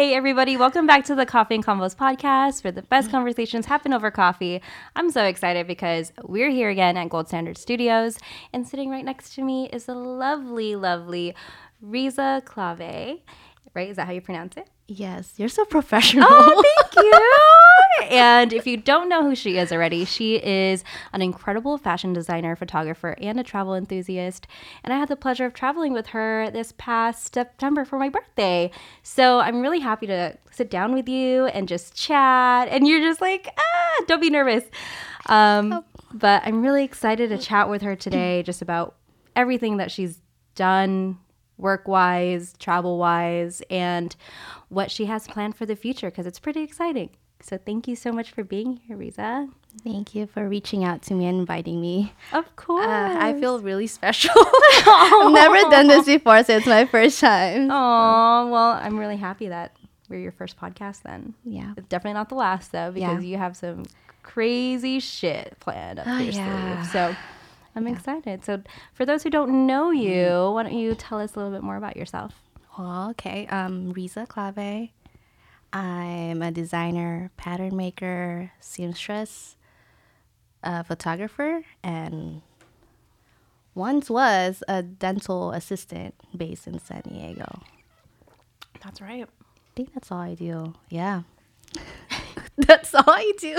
Hey, everybody, welcome back to the Coffee and Convos podcast where the best conversations happen over coffee. I'm so excited because we're here again at Gold Standard Studios, and sitting right next to me is the lovely, lovely Riza Clave. Right? Is that how you pronounce it? Yes, you're so professional. Oh, thank you. and if you don't know who she is already, she is an incredible fashion designer, photographer, and a travel enthusiast. And I had the pleasure of traveling with her this past September for my birthday. So I'm really happy to sit down with you and just chat. And you're just like, ah, don't be nervous. Um, but I'm really excited to chat with her today just about everything that she's done work wise, travel wise, and what she has planned for the future because it's pretty exciting. So thank you so much for being here, Riza. Thank you for reaching out to me and inviting me. Of course. Uh, I feel really special. I've never done this before, so it's my first time. Oh, well, I'm really happy that we're your first podcast then. Yeah. It's definitely not the last though because Yeah. you have some crazy shit planned up Oh, your yeah. sleeve. So I'm excited. So for those who don't know you, why don't you tell us a little bit more about yourself? Well, okay. Um, Riza Clave. I'm a designer, pattern maker, seamstress, a photographer, and once was a dental assistant based in San Diego. That's right. I think that's all I do. Yeah. that's all I do.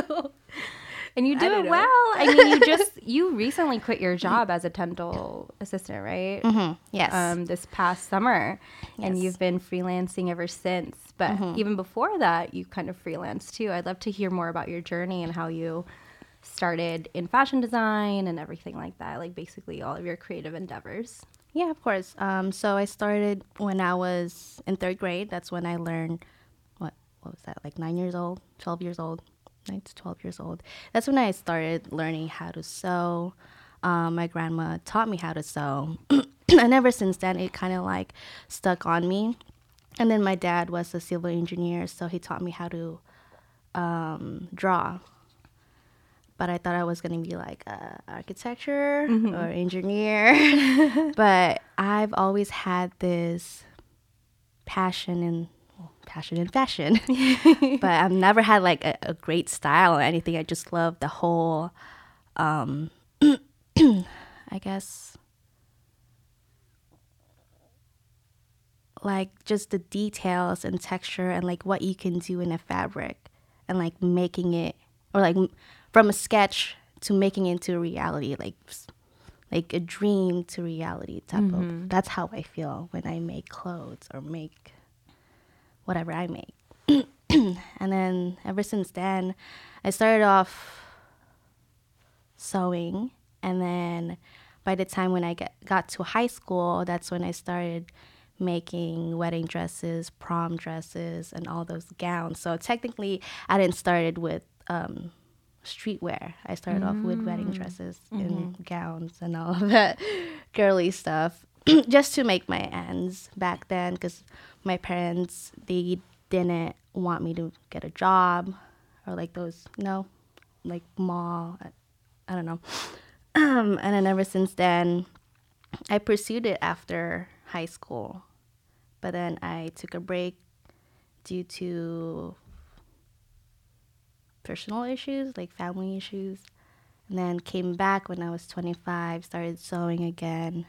And you do it well. I mean, you just you recently quit your job as a dental assistant, right? Mm-hmm. Yes. Um, this past summer, and you've been freelancing ever since. But even before that, you kind of freelanced too. I'd love to hear more about your journey and how you started in fashion design and everything like that. Like basically all of your creative endeavors. Yeah, of course. Um, so I started when I was in third grade. That's when I learned what what was that like nine years old, twelve years old, nine to twelve years old. That's when I started learning how to sew. Um, my grandma taught me how to sew, and ever since then it kind of like stuck on me. And then my dad was a civil engineer, so he taught me how to um, draw. But I thought I was gonna be like uh, architecture or engineer. but I've always had this passion in well, passion in fashion. but I've never had like a, a great style or anything. I just love the whole, um, I guess, like just the details and texture and like what you can do in a fabric and like making it or like from a sketch to making it into reality like like a dream to reality type of that's how i feel when i make clothes or make whatever i make. And then ever since then i started off sewing. And then by the time when i get, got to high school that's when i started making wedding dresses prom dresses and all those gowns. So technically i didn't started with um, streetwear. I started off with wedding dresses and gowns and all of that girly stuff just to make my ends back then because my parents they didn't want me to get a job or like those know like mall I, I don't know. Um, and then ever since then i pursued it after high school but then i took a break due to personal issues like family issues and then came back when i was 25 started sewing again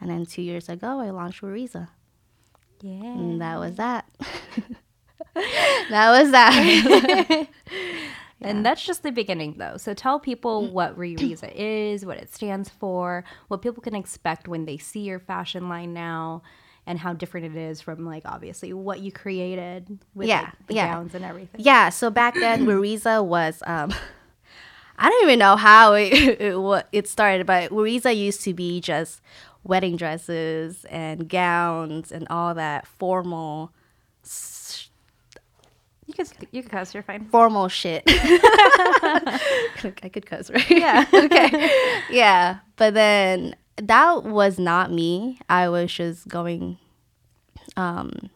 and then two years ago i launched Wariza. Yeah. And that was that. that was that. And that's just the beginning, though. So tell people what Reuriza is, what it stands for, what people can expect when they see your fashion line now, and how different it is from, like, obviously what you created with Yeah, like, the yeah. gowns and everything. yeah, so back then Wariza was um I don't even know how it it, it started, but Wariza used to be just wedding dresses and gowns and all that formal You could, you could cuss, you're fine. formal shit. I could cuss, right? Yeah. okay. Yeah. But then that was not me. I was just going um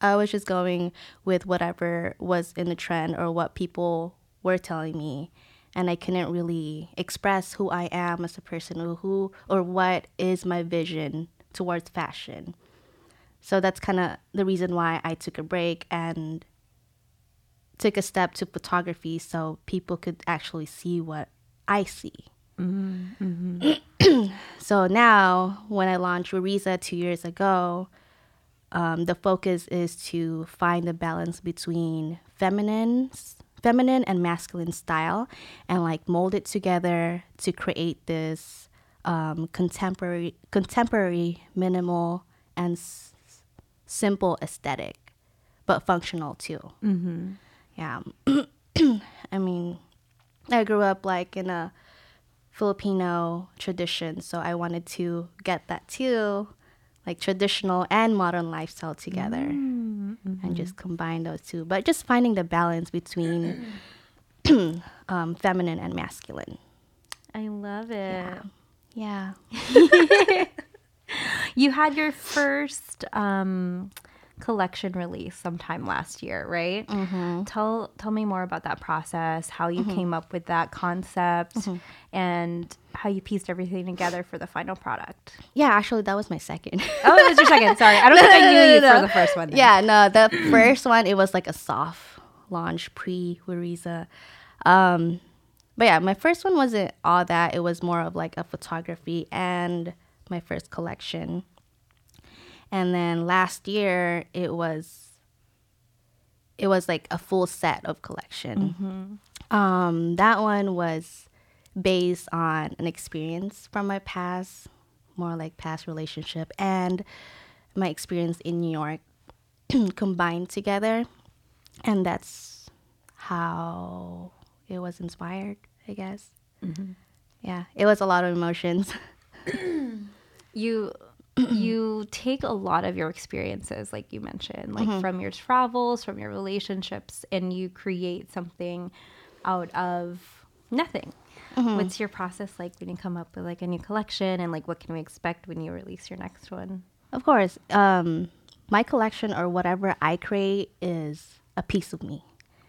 I was just going with whatever was in the trend or what people were telling me and I couldn't really express who I am as a person or who or what is my vision towards fashion. So that's kind of the reason why I took a break and took a step to photography so people could actually see what I see. so now, when I launched Ruriza two years ago, um, the focus is to find the balance between feminine, feminine and masculine style, and like mold it together to create this um, contemporary, contemporary, minimal and s- simple aesthetic, but functional too. Mm-hmm. Yeah, I mean, I grew up like in a Filipino tradition, so I wanted to get that too, like traditional and modern lifestyle together, and just combine those two. But just finding the balance between um, feminine and masculine. I love it. Yeah. You had your first um, collection release sometime last year, right? Mm-hmm. Tell tell me more about that process, how you came up with that concept, and how you pieced everything together for the final product. Yeah, actually, that was my second. Oh, it was your second. Sorry, I don't think I knew no, you no, for the first one. then. Yeah, no, the first one it was like a soft launch pre Wariza. Um, but yeah, my first one wasn't all that. It was more of like a photography and my first collection. And then last year it was it was like a full set of collection. Um, that one was based on an experience from my past, more like past relationship and my experience in New York combined together. And that's how it was inspired, I guess. Yeah, it was a lot of emotions. you you take a lot of your experiences like you mentioned like mm-hmm. from your travels from your relationships and you create something out of nothing. Mm-hmm. What's your process like when you come up with like a new collection and like what can we expect when you release your next one? Of course, um, my collection or whatever I create is a piece of me.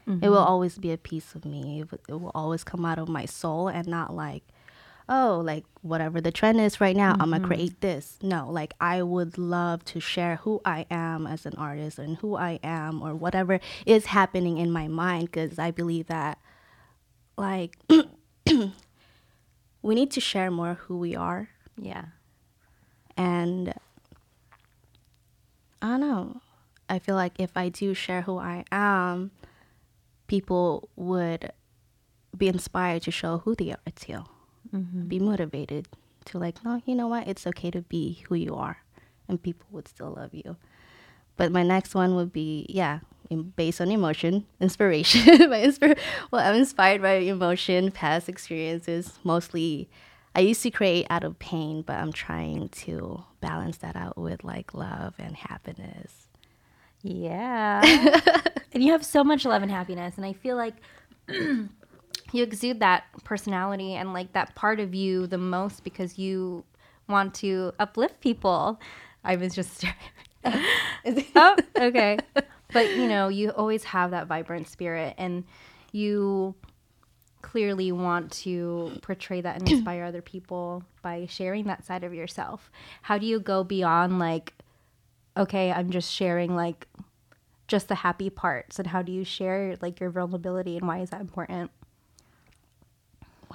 It will mm-hmm. always be a piece of me. It, w- it will always come out of my soul and not like, oh, like whatever the trend is right now, I'm gonna mm-hmm. create this. No, like I would love to share who I am as an artist and who I am or whatever is happening in my mind because I believe that, like, we need to share more who we are yeah and I don't know. I feel like if I do share who I am, people would be inspired to show who they are too. Mm-hmm. Be motivated to like, no, you know what? It's okay to be who you are, and people would still love you. But my next one would be, yeah, in- based on emotion, inspiration. my inspir- well, I'm inspired by emotion, past experiences. Mostly, I used to create out of pain, but I'm trying to balance that out with like love and happiness. Yeah. and you have so much love and happiness. And I feel like you exude that personality and like that part of you the most because you want to uplift people. I was just. oh, okay. But you know, you always have that vibrant spirit and you clearly want to portray that and inspire other people by sharing that side of yourself. How do you go beyond like okay, I'm just sharing like just the happy parts and how do you share like your vulnerability and why is that important?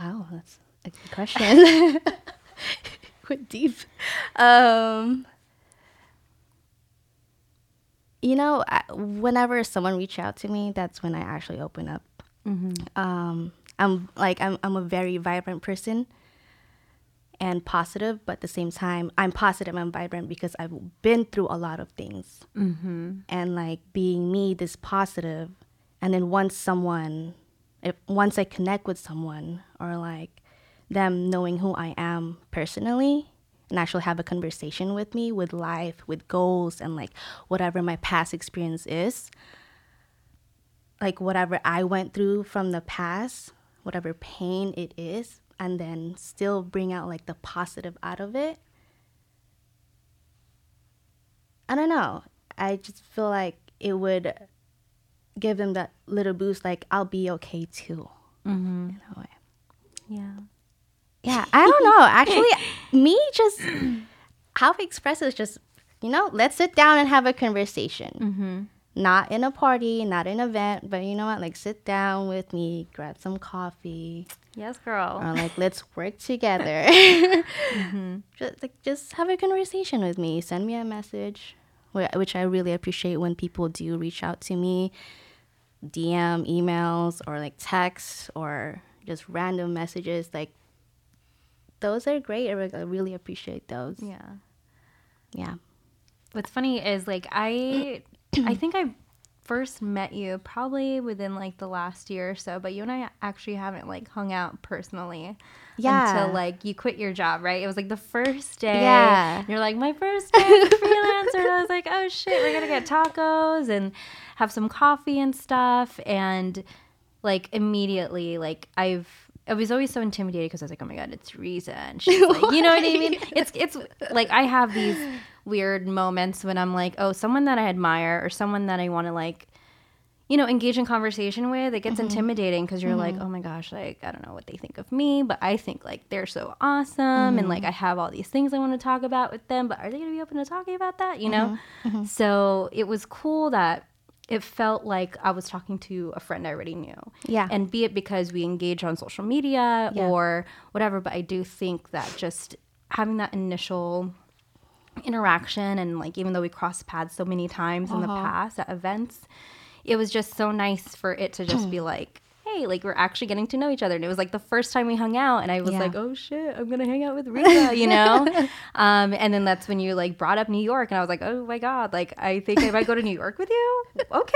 Wow, that's a good question. Went deep. Um, you know, I, whenever someone reach out to me, that's when I actually open up. Um, I'm like I'm I'm a very vibrant person and positive, but at the same time, I'm positive and vibrant because I've been through a lot of things. Mm-hmm. And like being me, this positive, and then once someone, if once I connect with someone or like them knowing who I am personally and actually have a conversation with me with life, with goals, and like whatever my past experience is, like whatever I went through from the past, whatever pain it is, and then still bring out like the positive out of it. I don't know. I just feel like it would give them that little boost, like I'll be okay too. Mm-hmm. In a way. Yeah. Yeah, I don't know. Actually, me just how I express is just you know, let's sit down and have a conversation. Mm-hmm. Not in a party, not an event, but you know what? Like, sit down with me, grab some coffee, Yes, girl. or like, let's work together. just, like, just have a conversation with me. Send me a message, which I really appreciate when people do reach out to me, DM, emails, or like text, or just random messages. Like, those are great. I re- I really appreciate those. yeah. Yeah. What's funny is like I I think I first met you probably within like the last year or so, but you and I actually haven't like hung out personally. Yeah. Until like you quit your job, right? It was like the first day. Yeah. You're like, my first day freelancer. And I was like, oh shit, we're gonna get tacos and have some coffee and stuff. And like immediately, like I've I was always so intimidated because I was like, oh my god, it's Riza. And she's like, you know what I mean? It's it's like I have these weird moments when I'm like, oh, someone that I admire or someone that I want to like, you know, engage in conversation with. It gets mm-hmm. intimidating because you're like, mm-hmm. oh my gosh, like I don't know what they think of me, but I think like they're so awesome, and like mm-hmm. I have all these things I want to talk about with them, but are they gonna be open to talking about that? You know? So it was cool that it felt like I was talking to a friend I already knew. Yeah. And be it because we engage on social media Yeah. or whatever, but I do think that just having that initial interaction and like even though we crossed paths so many times in the Uh-huh. past at events, it was just so nice for it to just be like, hey, like we're actually getting to know each other. And it was like the first time we hung out and I was Yeah. like, oh shit, I'm gonna hang out with Riza, you know? um, and then that's when you like brought up New York and I was like, oh my God, like I think I might go to New York with you. Okay.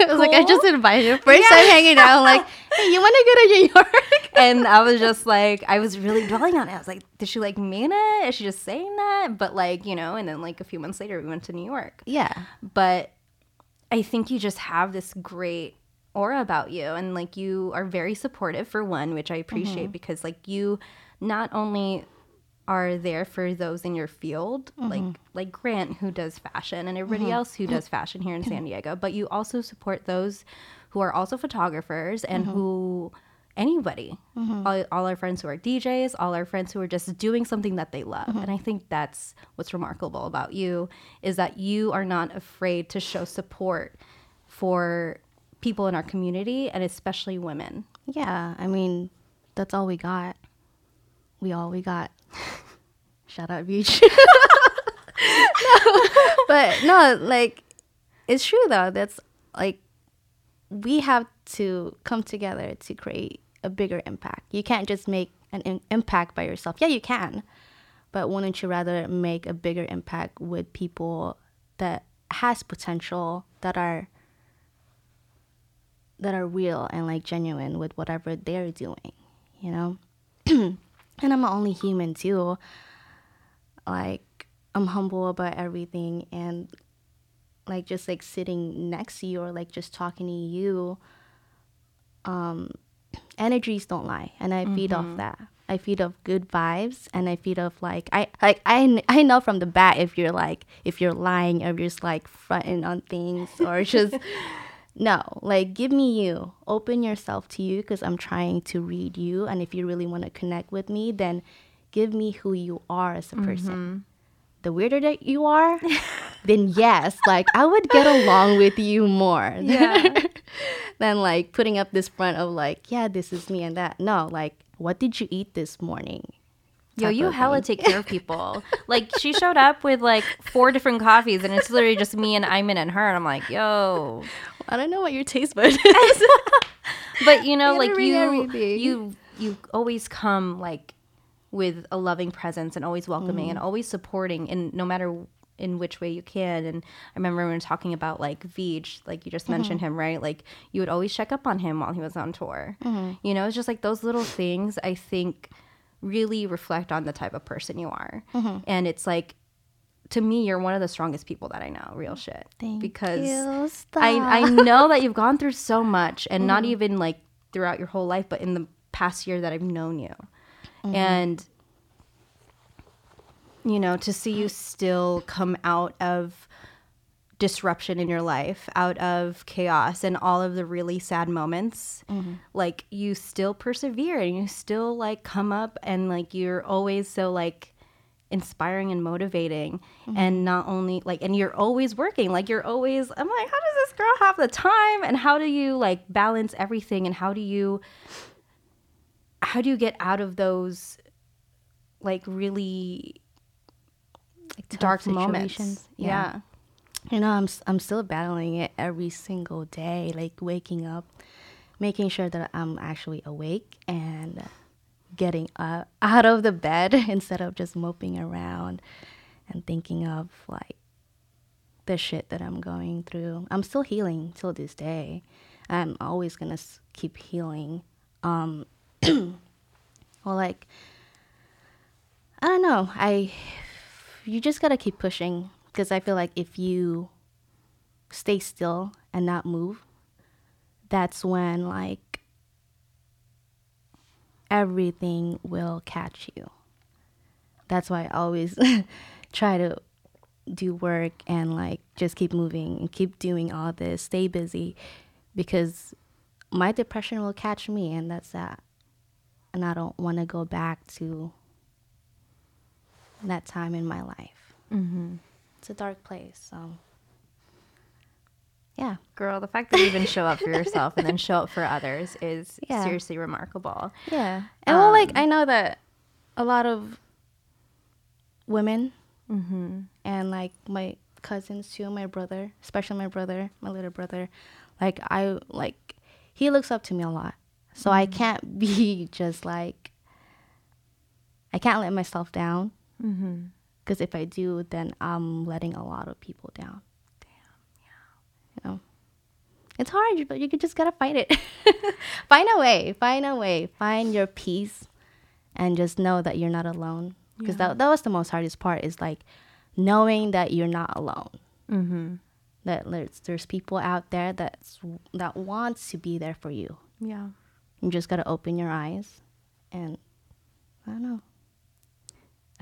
I was like, I just invited you. First Yeah. time hanging out. Like, hey, you want to go to New York? and I was just like, I was really dwelling on it. I was like, did she like mean it? Is she just saying that? But like, you know, and then like a few months later, we went to New York. yeah. But I think you just have this great aura about you, and like you are very supportive for one, which I appreciate mm-hmm. because like you not only are there for those in your field, mm-hmm. like like Grant who does fashion and everybody mm-hmm. else who does fashion here in San Diego, but you also support those who are also photographers and who anybody, all, all our friends who are DJs, all our friends who are just doing something that they love. And I think that's what's remarkable about you is that you are not afraid to show support for people in our community and especially women. Yeah. I mean, that's all we got. We all we got. Shout out Beach. but no, like, it's true though. That's like, we have to come together to create a bigger impact. You can't just make an in- impact by yourself. Yeah, you can. But wouldn't you rather make a bigger impact with people that has potential that are that are real and like genuine with whatever they're doing, you know? and I'm only human too. Like I'm humble about everything and like just like sitting next to you or like just talking to you um energies don't lie and I feed off that. I feed off good vibes and I feed off like I like I I know from the bat if you're like if you're lying or you're just like fronting on things or just no, like give me you. Open yourself to you because I'm trying to read you. And if you really want to connect with me, then give me who you are as a person. Mm-hmm. The weirder that you are, then yes, like I would get along with you more Yeah. than like putting up this front of like, yeah, this is me and that. No, like, what did you eat this morning? Yo, you hella thing. take care of people. like she showed up with like four different coffees, and it's literally just me and Iman and her. And I'm like, yo, I don't know what your taste bud is. but you know, like you, everything. you, you always come like with a loving presence and always welcoming and mm. always supporting, and no matter in which way you can. And I remember when we were talking about like Veej, like you just mm-hmm. mentioned him, right? Like you would always check up on him while he was on tour. Mm-hmm. You know, it's just like those little things. I think really reflect on the type of person you are. Mm-hmm. And it's like, to me, you're one of the strongest people that I know, real shit. Thank because you. Stop. I, I know that you've gone through so much and not mm-hmm. even like throughout your whole life, but in the past year that I've known you. Mm-hmm. And, you know, to see you still come out of disruption in your life, out of chaos and all of the really sad moments, mm-hmm. like you still persevere and you still like come up and like you're always so like inspiring and motivating mm-hmm. and not only like and you're always working like you're always i'm like how does this girl have the time? And how do you like balance everything and how do you how do you get out of those like really Like, dark situations. moments? Yeah. yeah You know, I'm I'm still battling it every single day, like waking up, making sure that I'm actually awake and getting up out of the bed instead of just moping around and thinking of like the shit that I'm going through. I'm still healing till this day. I'm always gonna keep healing. Um, well, like I don't know. I you just gotta keep pushing because I feel like if you stay still and not move, that's when like everything will catch you. That's why I always try to do work and like just keep moving and keep doing all this, stay busy because my depression will catch me and that's that. And I don't want to go back to that time in my life. mm-hmm. It's a dark place, so yeah. girl the fact that you even show up for yourself and then show up for others is Yeah. seriously remarkable Yeah. And well, like Um, I know that a lot of women mm-hmm. and like my cousins too, my brother, especially my brother, my little brother, like I like he looks up to me a lot. So I can't be just like I can't let myself down Mm-hmm. Because if I do, then I'm letting a lot of people down. Damn. Yeah. You know, it's hard, but you just gotta fight it. find a way. Find a way. Find your peace, and just know that you're not alone. Because Yeah. that that was the most hardest part. Is like knowing that you're not alone. Mm-hmm. That there's there's people out there that's that wants to be there for you. yeah You just gotta open your eyes, and I don't know.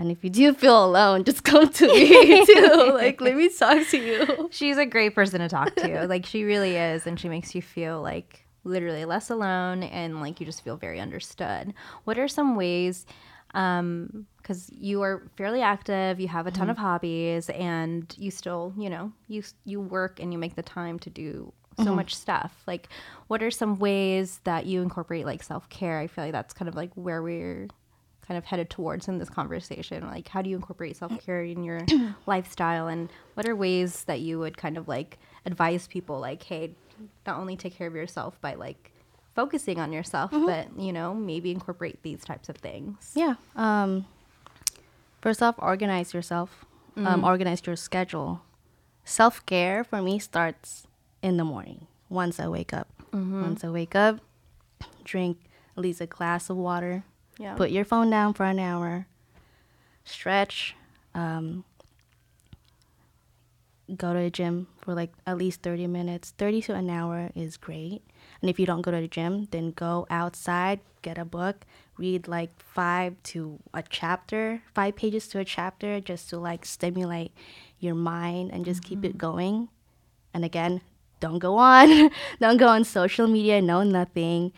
And if you do feel alone, just come to me too. like let me talk to you. She's a great person to talk to. like she really is, and she makes you feel like literally less alone, and like you just feel very understood. What are some ways? Um, because you are fairly active, you have a ton of hobbies, and you still, you know, you you work and you make the time to do so much stuff. Like, what are some ways that you incorporate like self care? I feel like that's kind of like where we're kind of headed towards in this conversation like how do you incorporate self-care in your lifestyle and what are ways that you would kind of like advise people like hey not only take care of yourself by like focusing on yourself but you know maybe incorporate these types of things Yeah. Um, first off, organize yourself. Um, organize your schedule. Self care for me starts in the morning. Once I wake up. Once I wake up, drink at least a glass of water. Yeah Put your phone down for an hour. Stretch. Um, go to the gym for like at least 30 minutes. 30 to an hour is great. And if you don't go to the gym, then go outside, get a book, read like five to a chapter, five pages to a chapter, just to like stimulate your mind and just keep it going. And again, don't go on, don't go on social media, no nothing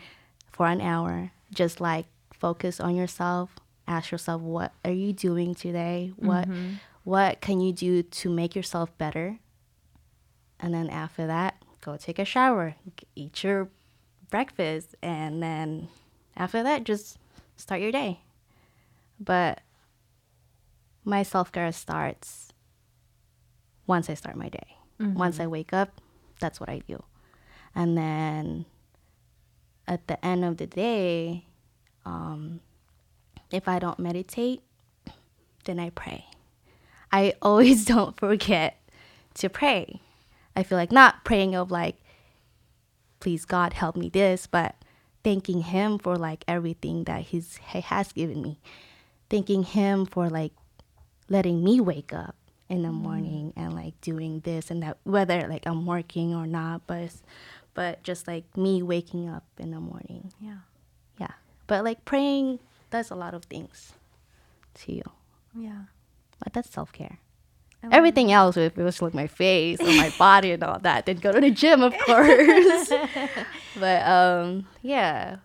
for an hour. Just like focus on yourself. Ask yourself, what are you doing today? What mm-hmm. what can you do to make yourself better? And then after that, go take a shower, eat your breakfast, and then after that, just start your day. But my self care starts once I start my day. Once mm-hmm. I wake up, that's what I do. And then at the end of the day, um, if I don't meditate, then I pray. I always don't forget to pray. I feel like not praying of like, please God help me this, but thanking Him for like everything that He's He has given me. Thanking Him for like letting me wake up in the morning and like doing this and that, whether like I'm working or not, but but just like me waking up in the morning. yeah Yeah. But like praying does a lot of things to you. yeah But that's self care. I Everything else, if it was like my face or my body and all that, then go to the gym, of course. but um, yeah.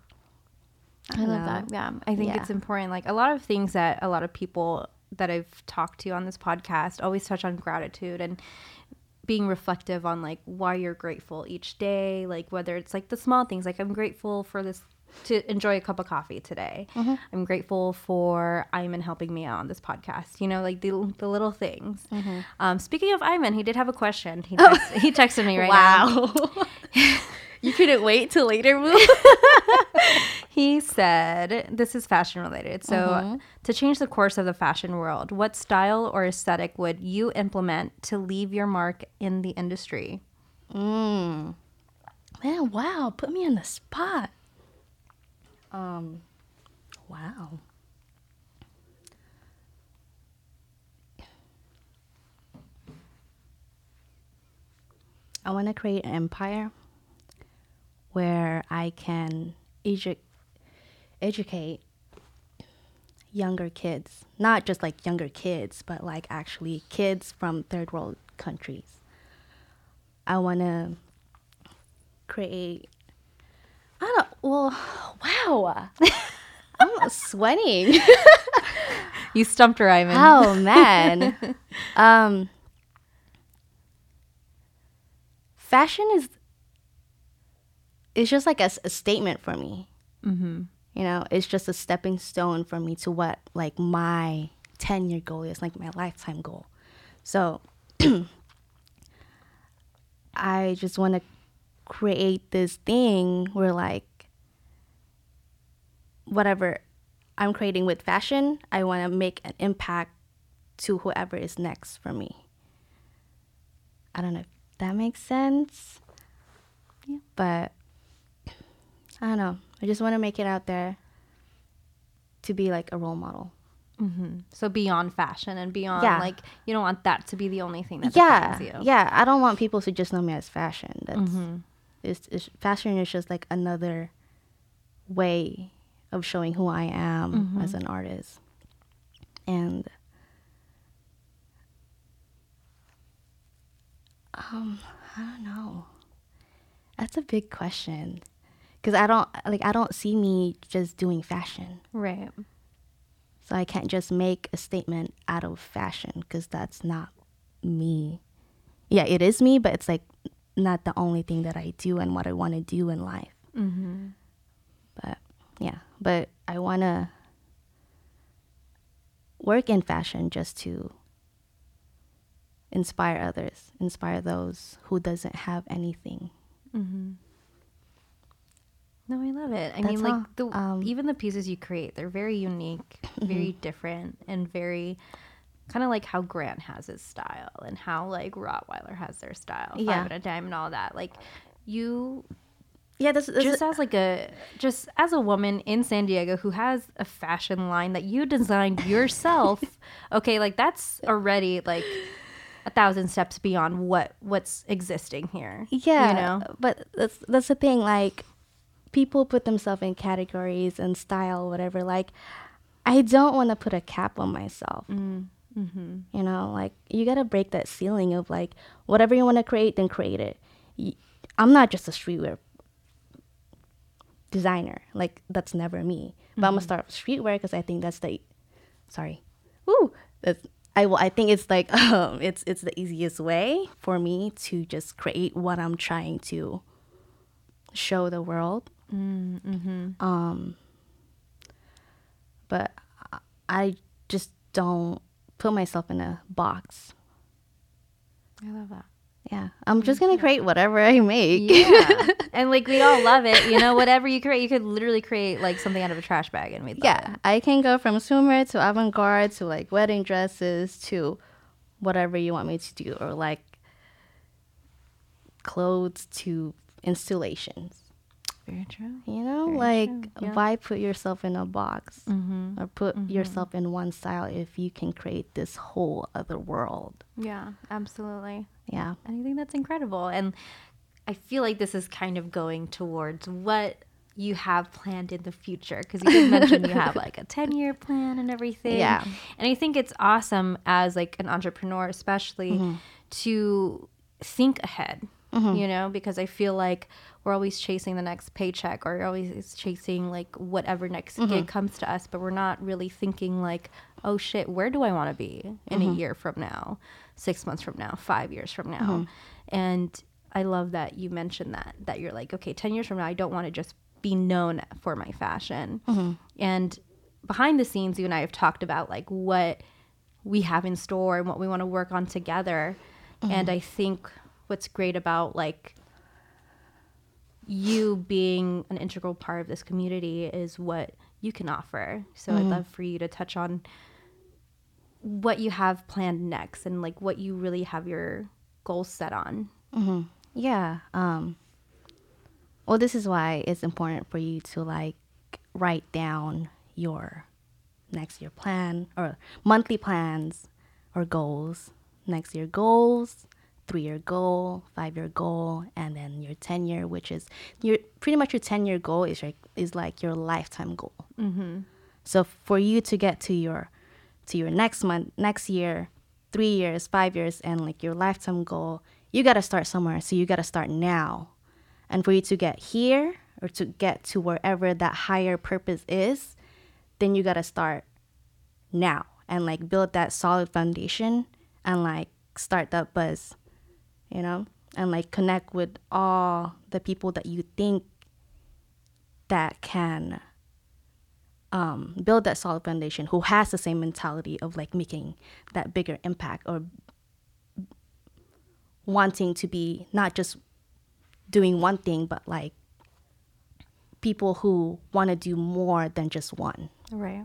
I don't love know. that. Yeah. I think Yeah. it's important. Like a lot of things that a lot of people that I've talked to on this podcast always touch on gratitude and being reflective on like why you're grateful each day, like whether it's like the small things, like I'm grateful for this to enjoy a cup of coffee today. Mm-hmm. I'm grateful for Iman helping me out on this podcast. You know, like the, the little things. Mm-hmm. Um, speaking of Iman, he did have a question. He, text, he texted me right now. you couldn't wait till later? He said, this is fashion related. So, Mm-hmm. to change the course of the fashion world, what style or aesthetic would you implement to leave your mark in the industry? Mm. Man, wow. Put me on the spot. Um, wow. I want to create an empire where I can edu- educate younger kids. Not just like younger kids, but like actually kids from third world countries. I want to create. I don't. Well, wow. I'm sweating. You stumped her, Iman. oh man. um. Fashion is. It's just like a statement for me. Mm-hmm. You know, it's just a stepping stone for me to what like my ten year goal is, like my lifetime goal. So. I just want to create this thing where like whatever I'm creating with fashion, I want to make an impact to whoever is next for me. I don't know if that makes sense. Yeah. But I don't know. I just want to make it out there to be like a role model. Mm-hmm. So beyond fashion and beyond, Yeah. like, you don't want that to be the only thing that yeah. you. Yeah, I don't want people to just know me as fashion. That's Mhm. It's, it's fashion is just like another way of showing who I am as an artist. And um, I don't know. That's a big question. Cuz I don't like I don't see me just doing fashion. Right. So I can't just make a statement out of fashion cuz that's not me. Yeah, it is me, but it's like not the only thing that I do and what I want to do in life. Mm-hmm. But yeah, but I want to work in fashion just to inspire others, inspire those who doesn't have anything. Mm-hmm. No, I love it. I That's mean, like all. the Um, even the pieces you create, they're very unique, very different, and very kind of like how Grant has his style and how like Rottweiler has their style, Five Yeah. at a Time, and all that. Like you Yeah, this, this just as like a just as a woman in San Diego who has a fashion line that you designed yourself. okay, like that's already like a thousand steps beyond what what's existing here. yeah, you know. but that's that's the thing. Like, people put themselves in categories and style, whatever. Like, I don't want to put a cap on myself. Mm. Mm-hmm. You know, like you gotta break that ceiling of like whatever you want to create, then create it. Y- I'm not just a streetwear designer. Like that's never me. But I'm gonna start with streetwear because I think that's the, sorry, ooh, that's I will. I think it's like um, it's it's the easiest way for me to just create what I'm trying to show the world. Mm-hmm. Um, but I just don't put myself in a box. I love that. Yeah, I'm just gonna create whatever I make. Yeah. and like we all love it. You know, whatever you create, you could literally create like something out of a trash bag and we yeah, I can go from swimwear to avant-garde to like wedding dresses to whatever you want me to do, or like clothes to installations. Very true. You know, Very like yeah. why put yourself in a box Mm-hmm. or put yourself in one style if you can create this whole other world? Yeah, absolutely. Yeah. And I think that's incredible. And I feel like this is kind of going towards what you have planned in the future because you did mention you have like a 10 year plan and everything. Yeah. And I think it's awesome as like an entrepreneur, especially to think ahead. Mm-hmm. you know, because I feel like we're always chasing the next paycheck or always chasing like whatever next gig mm-hmm. comes to us, but we're not really thinking like, oh shit, where do I want to be in a mm-hmm. year from now, six months from now, five years from now? And I love that you mentioned that, that you're like, okay, 10 years from now, I don't want to just be known for my fashion. And behind the scenes, you and I have talked about like what we have in store and what we want to work on together. And I think what's great about like you being an integral part of this community is what you can offer. So I'd love for you to touch on what you have planned next and like what you really have your goals set on. Yeah. Um, well, this is why it's important for you to like write down your next year plan or monthly plans or goals. Next year goals, three year goal, five year goal, and then your 10 year, which is your pretty much your 10 year goal is like, is like your lifetime goal. Mm-hmm. So for you to get to your to your next month, next year, three years, five years, and like your lifetime goal, you gotta start somewhere. So you gotta start now. And for you to get here or to get to wherever that higher purpose is, then you gotta start now and like build that solid foundation and like start that buzz, you know, and like connect with all the people that you think that can um, build that solid foundation who has the same mentality of like making that bigger impact or wanting to be not just doing one thing but like people who want to do more than just one Right.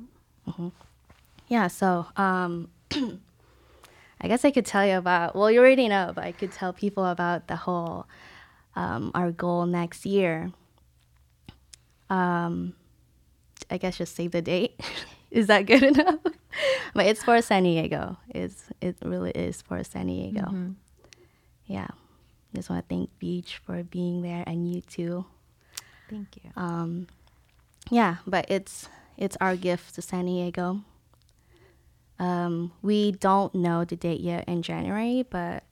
yeah so um i guess i could tell you about well you already know but i could tell people about the whole um, our goal next year. Um i guess just save the date. Is that good enough? But it's for san diego. It's it really is for san diego. Yeah. Just want to thank beach for being there and you too. Thank you. um, yeah, but it's it's our gift to San Diego. Um, we don't know the date yet in January, but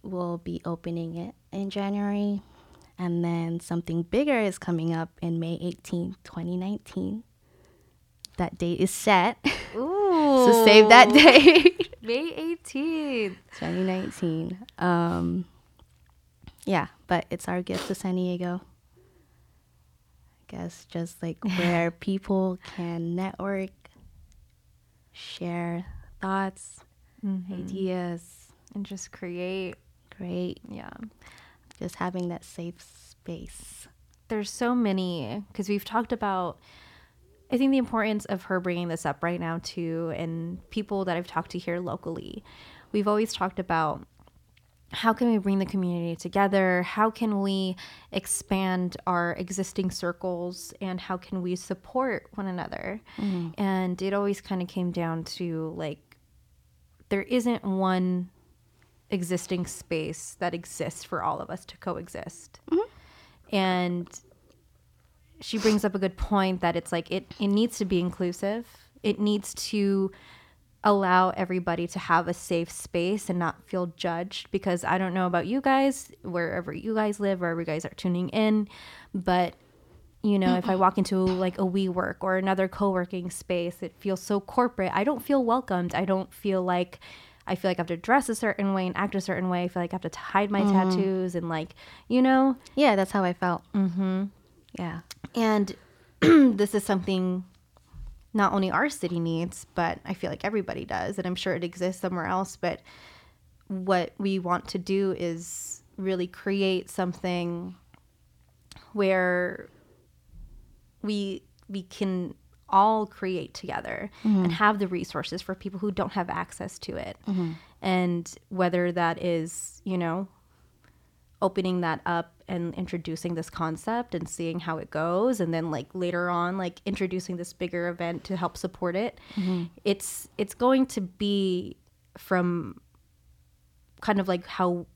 we'll be opening it in January, and then something bigger is coming up in May 18, 2019. That date is set, Ooh. so save that date. May 18th. 2019. Um, yeah, but it's our gift to San Diego. I guess just like where people can network, share thoughts, mm-hmm. ideas. And just create. Great. Yeah. Just having that safe space. there's so many because we've talked about i think the importance of her bringing this up right now too and people that i've talked to here locally we've always talked about how can we bring the community together? How can we expand our existing circles? And how can we support one another? Mm-hmm. And it always kind of came down to like there isn't one existing space that exists for all of us to coexist. Mm-hmm. And she brings up a good point that it's like it, it needs to be inclusive. It needs to allow everybody to have a safe space and not feel judged because i don't know about you guys wherever you guys live wherever you guys are tuning in but you know if i walk into like a WeWork or another co-working space it feels so corporate i don't feel welcomed i don't feel like i feel like i have to dress a certain way and act a certain way i feel like i have to hide my tattoos and like you know Yeah, that's how I felt. Mm-hmm. Yeah. and this is something not only our city needs, but I feel like everybody does. And I'm sure it exists somewhere else. But what we want to do is really create something where we we can all create together and mm-hmm. have the resources for people who don't have access to it. Mm-hmm. And whether that is, you know, opening that up and introducing this concept and seeing how it goes. And then like later on like introducing this bigger event to help support it. Mm-hmm. It's it's going to be from kind of like how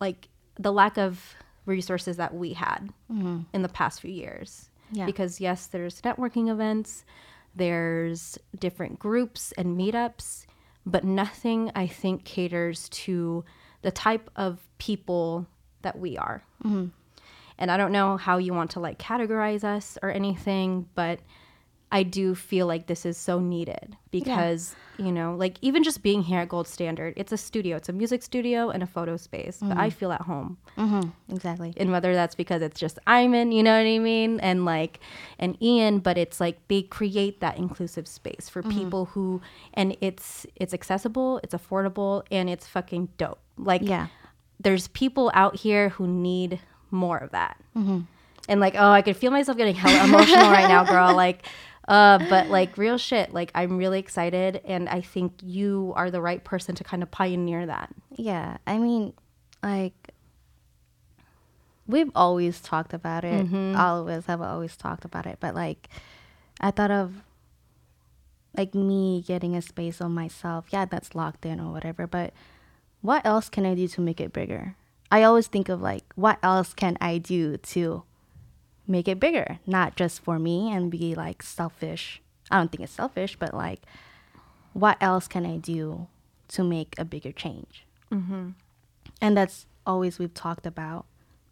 like the lack of resources that we had mm-hmm. in the past few years. Yeah. because yes there's networking events there's different groups and meetups but nothing i think caters to the type of people that we are. Mm-hmm. And I don't know how you want to like categorize us or anything, but I do feel like this is so needed because, you know, like even just being here at Gold Standard, it's a studio, it's a music studio and a photo space, but I mm-hmm. feel at home. Mm-hmm. Exactly. And whether that's because it's just Iman, you know what I mean? And like, and Ian, but it's like they create that inclusive space for mm-hmm. people who, and it's, it's accessible, it's affordable, and it's fucking dope. Like, Yeah. there's people out here who need more of that. And like, oh, I could feel myself getting hella emotional right now, girl. Like, uh, but like real shit. Like, I'm really excited, and I think you are the right person to kind of pioneer that. Yeah, I mean, like we've always talked about it. All of us have always talked about it, but like I thought of like me getting a space on myself. Yeah, that's locked in or whatever, but what else can I do to make it bigger? I always think of like what else can I do to make it bigger, not just for me and be like selfish. I don't think it's selfish, but like what else can I do to make a bigger change? and that's always we've talked about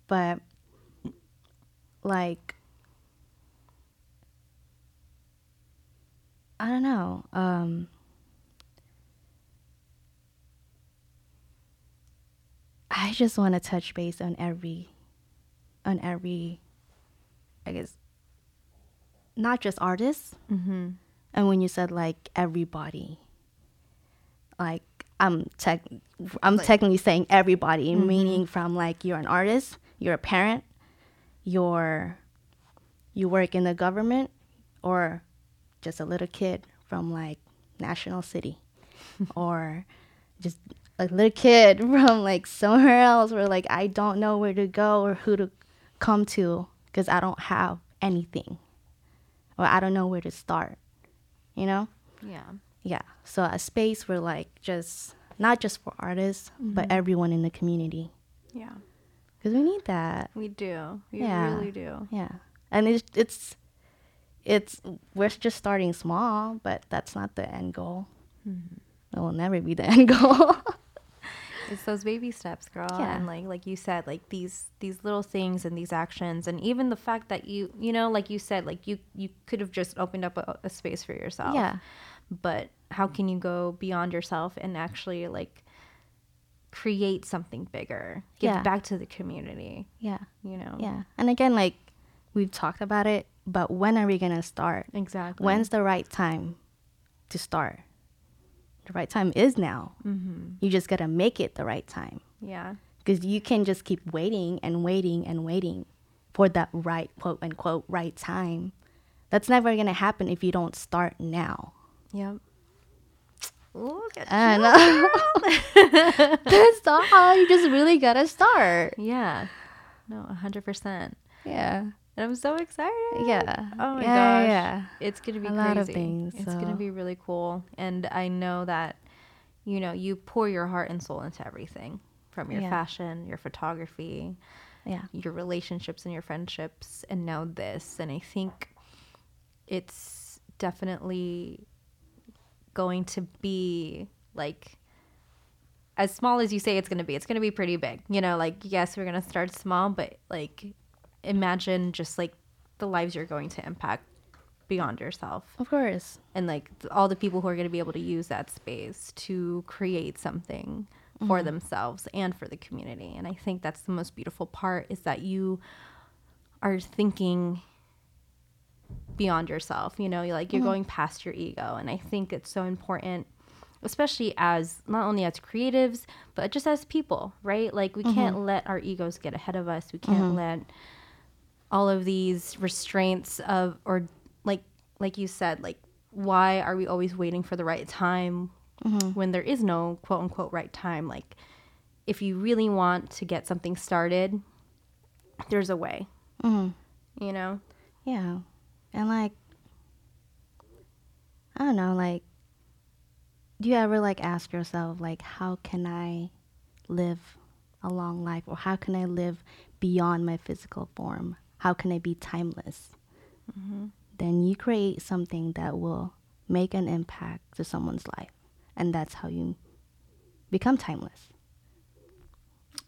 but like i don't know um i just want to touch base on every on every i guess not just artists Mm-hmm. and when you said like everybody like i'm tech i'm technically saying everybody meaning from like you're an artist you're a parent you're you work in the government or just a little kid from like national city or just a little kid from like somewhere else where like i don't know where to go or who to come to because i don't have anything or i don't know where to start you know Yeah. yeah so a space where like just not just for artists but mm-hmm. everyone in the community Yeah. because we need that We do. We Yeah. really do. yeah and it's it's it's we're just starting small but that's not the end goal mm-hmm. it will never be the end goal It's those baby steps, girl. Yeah. And like like you said, like these these little things and these actions and even the fact that you you know, like you said, like you you could have just opened up a, a space for yourself. yeah But how can you go beyond yourself and actually like create something bigger? Give Yeah. back to the community, yeah you know? yeah and again like we've talked about it but when are we gonna start Exactly. when's the right time to start the right time is now mm-hmm. you just gotta make it the right time Yeah. because you can just keep waiting and waiting and waiting for that right quote unquote right time that's never gonna happen if you don't start now Yep. Look at I you, know. that's not how you just really gotta start Yeah. No, hundred percent. yeah And I'm so excited. yeah Oh my yeah, gosh. yeah It's gonna be A crazy. lot of things, It's gonna be really cool. And I know that, you know, you pour your heart and soul into everything. From your Yeah. fashion, your photography, yeah your relationships and your friendships, and now this. And I think it's definitely going to be like as small as you say it's going to be it's going to be pretty big you know like yes we're going to start small but like imagine just like the lives you're going to impact beyond yourself. Of course. And like th- all the people who are going to be able to use that space to create something for mm-hmm. themselves and for the community. And i think that's the most beautiful part is that you are thinking beyond yourself you know? You're like you're mm-hmm. going past your ego. And i think it's so important especially as not only as creatives but just as people right? Like we mm-hmm. can't let our egos get ahead of us. We can't let all of these restraints of or like like you said like why are we always waiting for the right time when there is no quote unquote right time like if you really want to get something started there's a way Mhm. you know Yeah. And like I don't know, like do you ever like ask yourself like how can I live a long life or how can I live beyond my physical form? How can I be timeless? Mm-hmm. Then you create something that will make an impact to someone's life. And that's how you become timeless.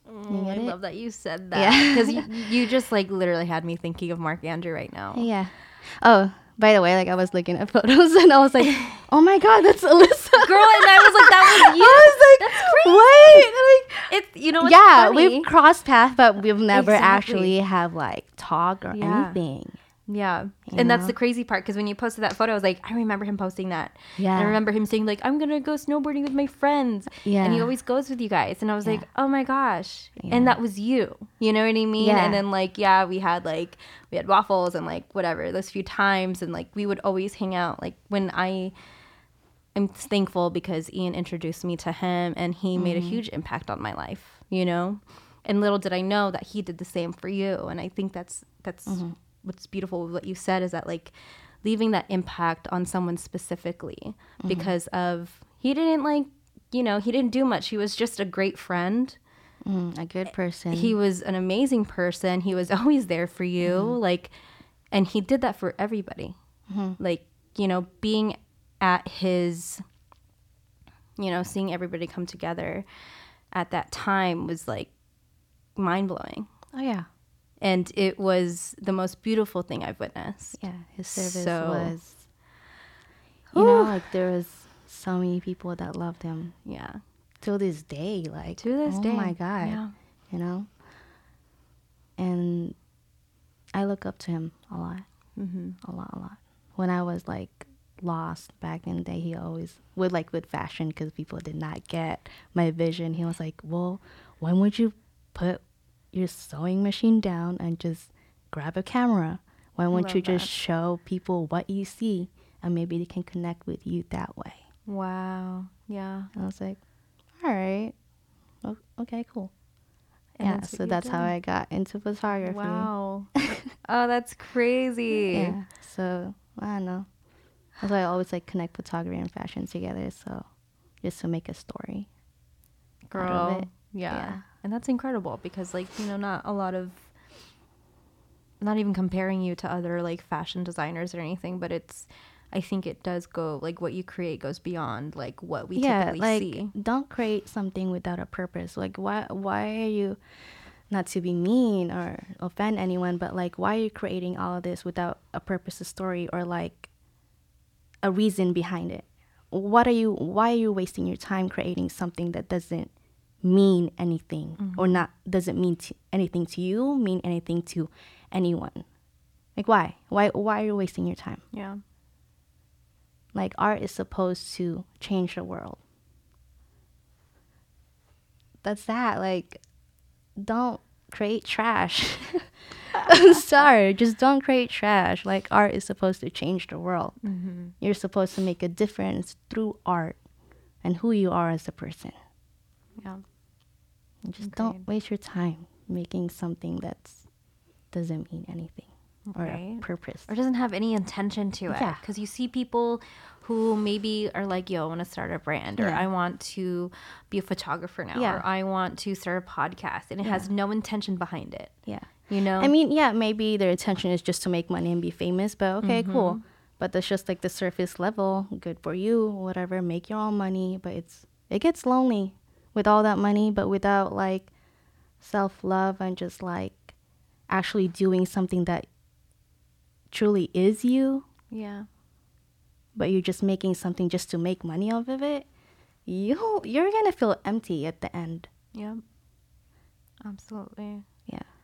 Oh, I it? love that you said that because you, you just like literally had me thinking of Mark Andrew right now. Yeah. Oh, by the way, like I was looking at photos and I was like, oh my god, that's Alyssa. Girl, and I was like, that was you. I was like, Wait, like, It's you know what's yeah, funny? we've crossed paths, but we've never Exactly. actually have like talk or Yeah. anything. Yeah. You and that's the crazy part because when you posted that photo, I was like, I remember him posting that. Yeah. And I remember him saying, like, I'm going to go snowboarding with my friends. Yeah. And he always goes with you guys. And I was Yeah. like, oh my gosh. Yeah. And that was you. You know what I mean? Yeah. And then, like, yeah, we had, like, we had waffles and, like, whatever, those few times. And, like, we would always hang out. Like, when I. I'm thankful because Ian introduced me to him and he made a Mm-hmm. huge impact on my life, you know? And little did I know that he did the same for you. And I think that's that's Mm-hmm. what's beautiful with what you said is that like leaving that impact on someone specifically Mm-hmm. because of he didn't like you know, he didn't do much. He was just a great friend. Mm, a good person. He was an amazing person. He was always there for you. Mm-hmm. Like and he did that for everybody. Like, you know, being at his you know, seeing everybody come together at that time was like mind blowing. oh yeah, And it was the most beautiful thing I've witnessed. yeah. His service So- was. You know, like there was so many people that loved him Yeah. till this day. Like To this oh day. my god, Yeah. you know. And I look up to him a lot, Mm-hmm. a lot, a lot. When I was like lost back in the day, he always would like with fashion because people did not get my vision. He was like, "Well, when would you put your sewing machine down and just grab a camera? Why won't you just show people what you see and maybe they can connect with you that way?" Wow. Yeah. And I was like, "All right, O- okay, cool." And yeah, that's so that's how. I got into photography. Wow. oh, that's crazy. Yeah. So I don't know. That's why I always like connect photography and fashion together. So just to make a story. Girl. Yeah. Yeah. And that's incredible because like, you know, not a lot of not even comparing you to other like fashion designers or anything, but it's I think it does go like what you create goes beyond like what we yeah, typically like see. don't create something without a purpose. Like why why are you not to be mean or offend anyone, but like why are you creating all of this without a purpose, a story, or like a reason behind it? What are you why are you wasting your time creating something that doesn't mean anything mm-hmm. or not doesn't mean to, anything to you, mean anything to anyone? Like why? Why why are you wasting your time? Yeah. Like art is supposed to change the world. That's that. Like, don't create trash. I'm sorry, just don't create trash. Like art is supposed to change the world. Mm-hmm. You're supposed to make a difference through art and who you are as a person. Yeah. And just Agreed. don't waste your time making something that doesn't mean anything or Right. purpose. or doesn't have any intention to it. Yeah. Because you see people who maybe are like, yo, I want to start a brand, or I want to be a photographer now, Yeah. or I want to start a podcast, and it has no intention behind it. Yeah. You know? I mean, yeah, maybe their intention is just to make money and be famous, but okay, Mm-hmm. cool. But that's just like the surface level. Good for you, whatever. Make your own money, but it's it gets lonely with all that money, but without like self love and just like actually doing something that truly is you, yeah. but you're just making something just to make money off of it. You you're gonna feel empty at the end. Yep. Absolutely.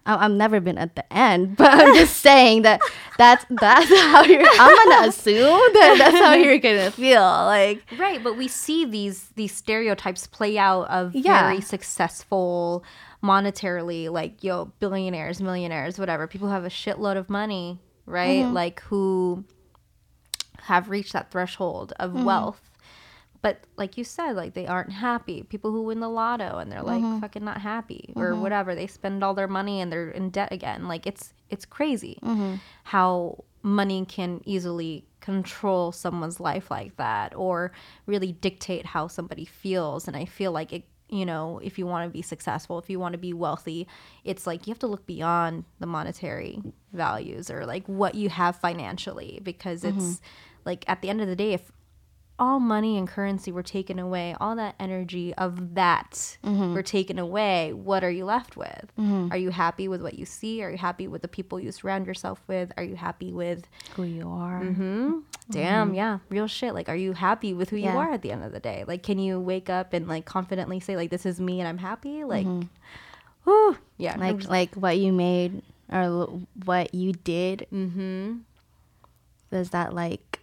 I- I've never been at the end, but I'm just saying that that's that's how you're. I'm gonna assume that that's how you're gonna feel. Like Right, but we see these these stereotypes play out of Yeah. very successful monetarily, like yo, billionaires, millionaires, whatever. People who have a shitload of money, right? Mm-hmm. Like who have reached that threshold of Mm-hmm. wealth. But like you said, like they aren't happy. People who win the lotto and they're like Mm-hmm. fucking not happy or whatever. They spend all their money and they're in debt again. Like it's it's crazy Mm-hmm. how money can easily control someone's life like that or really dictate how somebody feels. And I feel like it you know, if you want to be successful, if you want to be wealthy, it's like you have to look beyond the monetary values or like what you have financially because it's like at the end of the day if all money and currency were taken away, all that energy of that were taken away, what are you left with? Are you happy with what you see? Are you happy with the people you surround yourself with? Are you happy with Who you are. hmm Damn, yeah, real shit. Like, are you happy with who Yeah. you are at the end of the day? Like, can you wake up and like confidently say like, "This is me and I'm happy"? Like, whew, yeah, Like just- like what you made or what you did. mhm. Does that like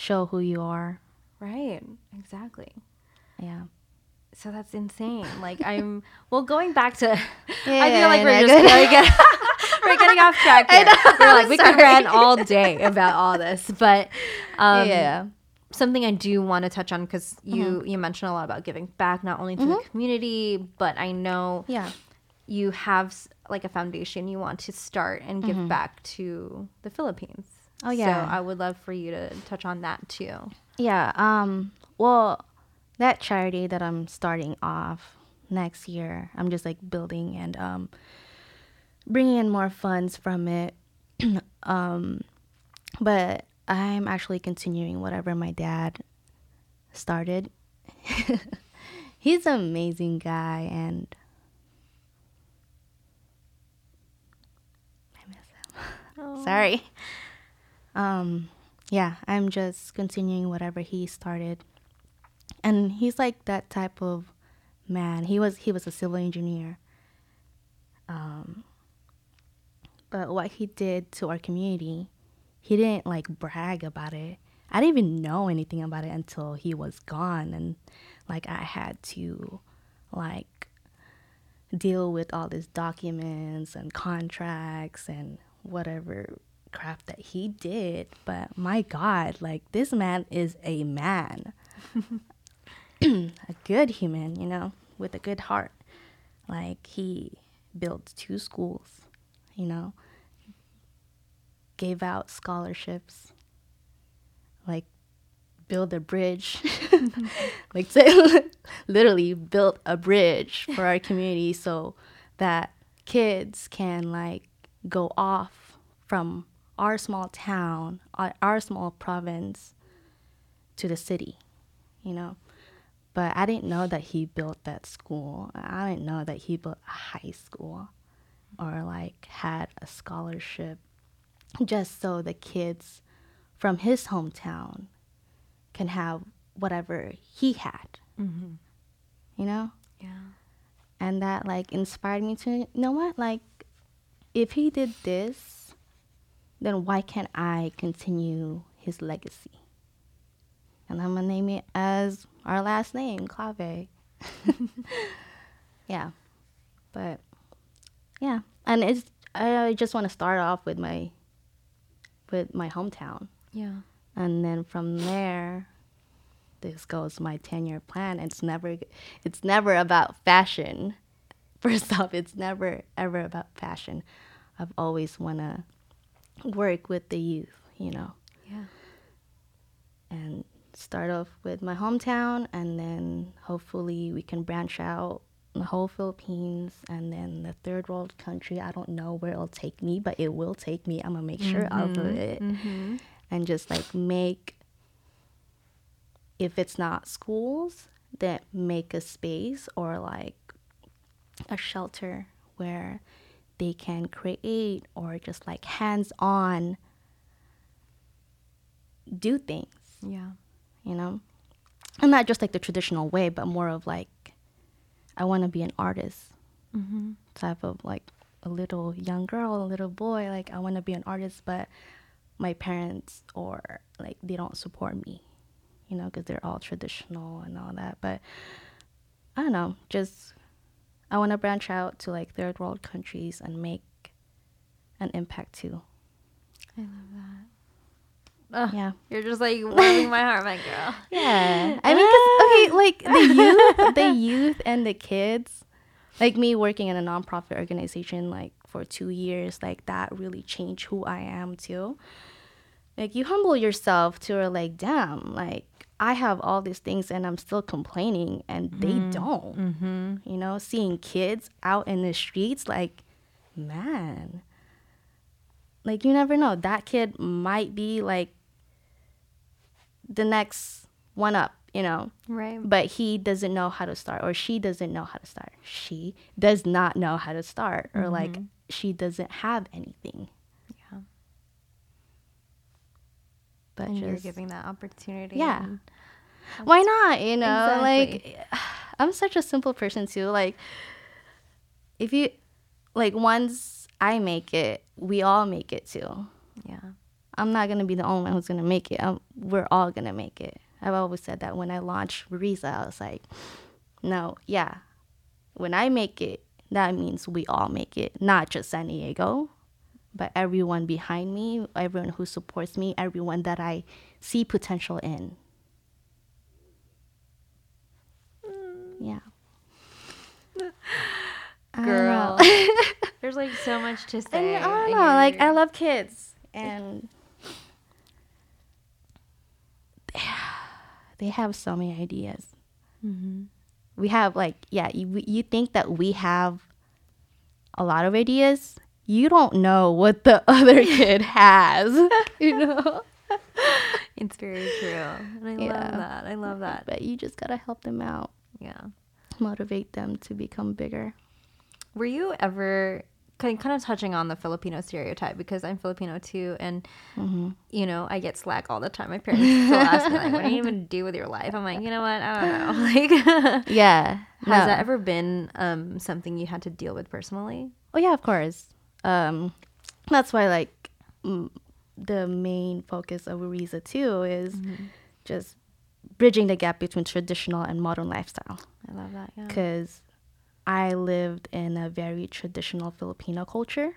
show who you are? right, exactly. Yeah. So that's insane. Like, I'm well going back to. I feel like we're just like, we're getting off track here. We're like we could sorry. rant all day about all this, but um, yeah. something I do want to touch on because you Mm-hmm. you mentioned a lot about giving back, not only to the community, but I know Yeah. you have like a foundation you want to start and give back to the Philippines. Oh, yeah. So I would love for you to touch on that too. Yeah. Um. Well, that charity that I'm starting off next year, I'm just like building and um, bringing in more funds from it. um, but I'm actually continuing whatever my dad started. He's an amazing guy, and I miss him. Sorry. Um, yeah, I'm just continuing whatever he started. And he's like that type of man. He was he was a civil engineer. Um, but what he did to our community, he didn't like brag about it. I didn't even know anything about it until he was gone and like I had to like deal with all these documents and contracts and whatever crap that he did. But my God, like this man is a man, a good human, you know, with a good heart. Like he built two schools, you know, gave out scholarships, like build a bridge, like literally built a bridge for our community so that kids can like go off from our small town, our, our small province to the city, you know. But I didn't know that he built that school. I didn't know that he built a high school or like had a scholarship just so the kids from his hometown can have whatever he had. Mm-hmm. You know? Yeah. And that like inspired me to you know what? Like if he did this, then why can't I continue his legacy? And I'm gonna name it as our last name, Clave. yeah. But yeah. And it's I just wanna start off with my with my hometown. Yeah. and then from there this goes my 10 year plan it's never it's never about fashion first off it's never ever about fashion i've always want to work with the youth you know. Yeah. and start off with my hometown and then hopefully we can branch out the whole philippines and then the third world country. I don't know where it'll take me but it will take me. I'm gonna make sure of it. Mm-hmm. and just like make if it's not schools that make a space or like a shelter where they can create or just like hands on do things Yeah. you know and not just like the traditional way but more of like i want to be an artist Mm-hmm. type of like a little young girl, a little boy. Like I want to be an artist, but my parents or like they don't support me, you know, because they're all traditional and all that. But I don't know, just I want to branch out to like third world countries and make an impact too. I love that. Ugh, Yeah. You're just like warming my heart, my girl. Yeah, I mean, 'cause, okay, like the youth, the youth and the kids, like me working in a nonprofit organization like for two years, like that really changed who I am too. Like you humble yourself to her like, damn, like I have all these things and I'm still complaining and they don't. Mm-hmm. You know, seeing kids out in the streets, like, man, like you never know. That kid might be like the next one up, you know. Right. But he doesn't know how to start, or she doesn't know how to start. She does not know how to start, or like she doesn't have anything. Yeah. But And you're giving that opportunity. Yeah. why not? You know, Exactly. like I'm such a simple person too. Like if you like once I make it, we all make it too. yeah. I'm not gonna be the only one who's gonna make it. Um we're all gonna make it. I've always said that when I launched Riza, I was like, no, yeah. When I make it, that means we all make it, not just San Diego, but everyone behind me, everyone who supports me, everyone that I see potential in. Yeah. Don't know. Girl. There's like so much to And say. I don't and know, like I love kids, and they have so many ideas. Mm-hmm. We have like yeah, you you think that we have a lot of ideas. You don't know what the other kid has, you know. It's very true. And I Yeah. love that. I love that. But you just gotta help them out, Yeah. motivate them to become bigger. Were you ever kind kind of touching on the Filipino stereotype because I'm Filipino too, and Mm-hmm. you know I get slack all the time. My parents still ask me like, "What do you even do with your life?" I'm like, you know what? I don't know. Like, Yeah. has no. that ever been um, something you had to deal with personally? Oh yeah, of course. Um, that's why like mm, the main focus of Ariza too is just bridging the gap between traditional and modern lifestyle. I love that. Yeah. Because I lived in a very traditional Filipino culture,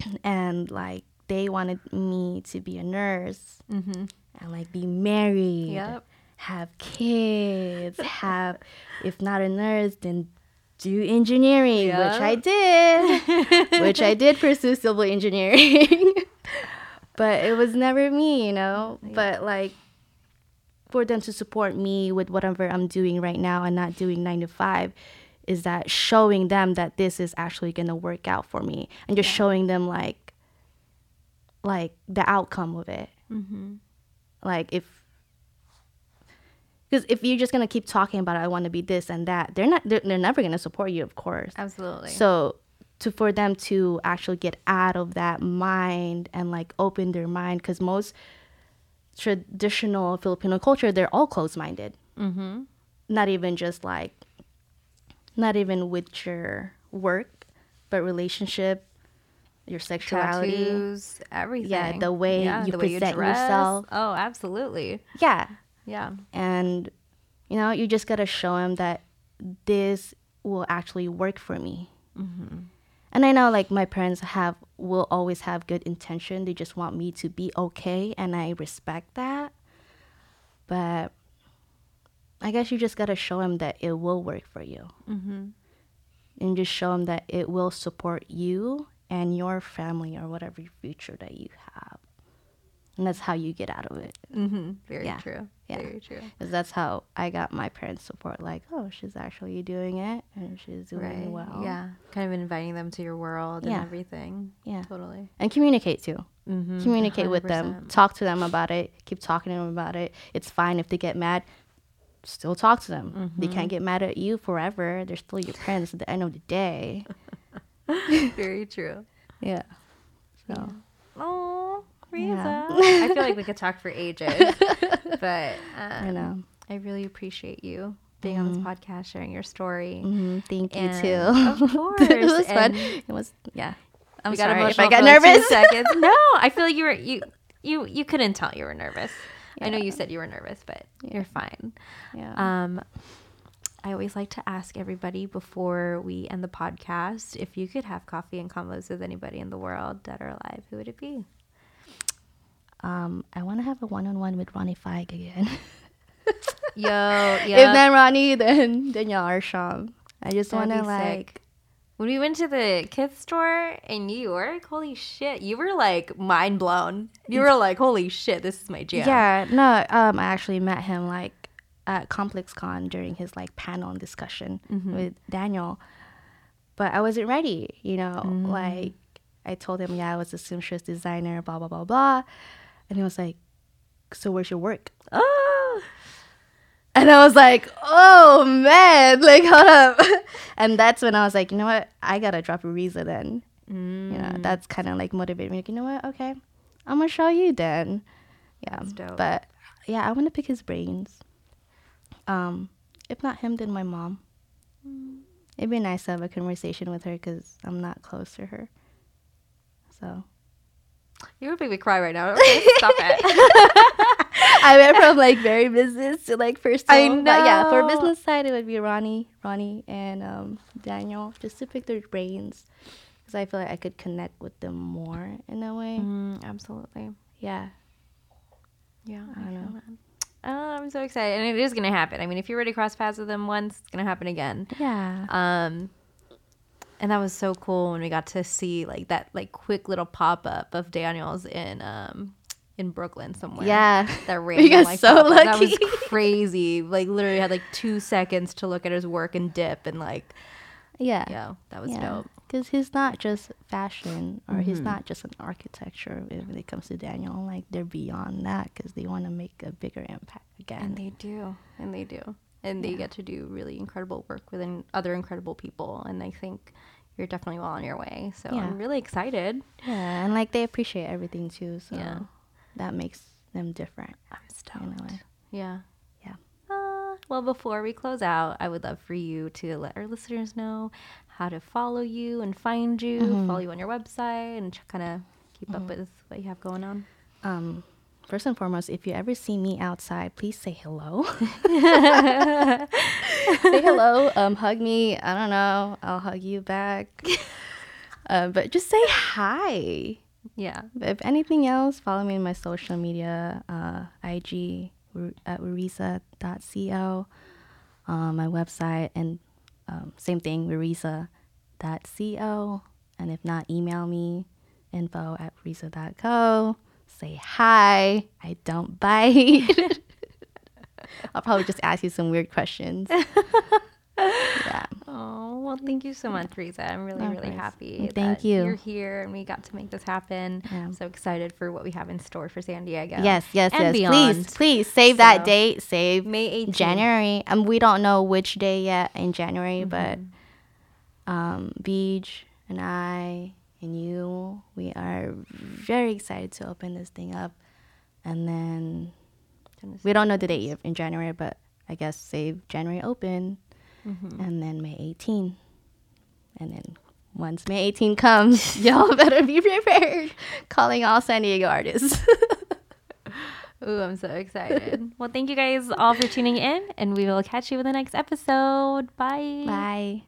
and like they wanted me to be a nurse Mm-hmm. and like be married, Yep. have kids, have if not a nurse, then do engineering, which I did, which I did pursue civil engineering. but it was never me, you know. But like for them to support me with whatever I'm doing right now and not doing nine to five is that showing them that this is actually gonna work out for me and just showing them like like the outcome of it. Mm-hmm. Like if because if you're just gonna keep talking about I want to be this and that, they're not. They're, they're never gonna support you, of course. Absolutely. So to for them to actually get out of that mind and like open their mind, because most traditional Filipino culture, they're all closed minded. mm-hmm. Not even just like, not even with your work, but relationship, your sexuality. Tattoos, everything. the way you the way you present yourself. Oh, absolutely. Yeah, Yeah. and you know you just gotta show them that this will actually work for me and i know like my parents have will always have good intention they just want me to be okay and i respect that but i guess you just gotta show them that it will work for you Mm-hmm. and just show them that it will support you and your family or whatever future that you have and that's how you get out of it Mm-hmm. Very Yeah. true. Yeah. Very true. because that's how I got my parents' support. Like, oh, she's actually doing it and she's doing Right. well. Yeah. Kind of inviting them to your world Yeah. and everything. yeah, Totally. and communicate too. Mm-hmm. Communicate with them. Talk to them about it. Keep talking to them about it. It's fine if they get mad. Still talk to them. They can't get mad at you forever. They're still your parents at the end of the day. Very true. Yeah. So Oh, Yeah. I feel like we could talk for ages, but uh, I know. I really appreciate you being on this podcast, sharing your story. hmm Thank you And too. Of course. it was fun. It was yeah. I'm we got sorry if I got for like two nervous. seconds. No, I feel like you were you you you couldn't tell you were nervous. I know you said you were nervous, but you're fine. yeah. Um, I always like to ask everybody before we end the podcast if you could have coffee and convos with anybody in the world, dead or alive, who would it be? Um, I want to have a one-on-one with Ronnie Fieg again. Yo, yeah. If not Ronnie, then Daniel Arsham. I just want to like, sick. When we went to the Kith store in New York, holy shit, you were like mind blown. You were like, holy shit, this is my jam. yeah. no, um, I actually met him like at ComplexCon during his like panel and discussion Mm-hmm. with Daniel, but I wasn't ready. You know, Mm. like I told him, yeah, I was a seamstress designer, blah blah blah blah, and he was like, so where's your work? Oh, And I was like, oh man, like hold up. and that's when I was like, you know what? I gotta drop a Ariza then. You know, Mm. that's kind of like motivated me. Like, you know what? Okay, I'm gonna show you then. Yeah, but yeah, I want to pick his brains. Um, if not him, then my mom. Mm. It'd be nice to have a conversation with her because I'm not close to her. So you're making me cry right now. Okay, stop it. I went from like very business to like personal. I But yeah, for business side, it would be Ronnie, Ronnie, and um, Daniel, just to pick their brains, because I feel like I could connect with them more in a way. Mm, absolutely. Yeah, Yeah, I, I know. Oh, I'm so excited, and it is gonna happen. I mean, if you already cross paths with them once, it's gonna happen again. yeah, Um, and that was so cool when we got to see like that like quick little pop up of Daniels in um in Brooklyn somewhere. yeah. that random got like so pop-up. That was crazy. Like literally had like two seconds to look at his work and dip, and like yeah, yeah, that was yeah. dope. Because he's not just fashion, or he's Mhm. not just an architecture. When it comes to Daniel, like they're beyond that because they want to make a bigger impact again. And they do, and they do, and they Yeah. get to do really incredible work with other incredible people. And I think you're definitely well on your way. So Yeah. I'm really excited. yeah, and like they appreciate everything too. So Yeah. that makes them different. I'm stoked. Yeah. Yeah. Uh, well, before we close out, I would love for you to let our listeners know how to follow you and find you, Mhm. follow you on your website, and kind of keep Mm-hmm. up with what you have going on. Um, first and foremost, if you ever see me outside, please say hello. say hello. Um, hug me. I don't know. I'll hug you back. uh, but just say hi. Yeah. But if anything else, follow me in my social media, uh, IG at rurisa.co, uh, my website, and um, same thing, rurisa.co. And if not, email me, info at rurisa.co. Say hi. I don't bite. I'll probably just ask you some weird questions. yeah. Oh, well, thank you so much, Riza. I'm really, really happy. Thank that you. You're here and we got to make this happen. Yeah. I'm so excited for what we have in store for San Diego. Yes, yes, yes. beyond. Please, please save that date. Save May 18th. January. Um, we don't know which day yet in January, but Mm-hmm. um, Beach and I and you, we are very excited to open this thing up. And then we don't know the date yet in January, but I guess save January open, Mm-hmm. and then May 18. And then once May 18 comes, y'all better be prepared. Calling all San Diego artists. Ooh, I'm so excited. well, thank you guys all for tuning in, and we will catch you in the next episode. Bye. Bye.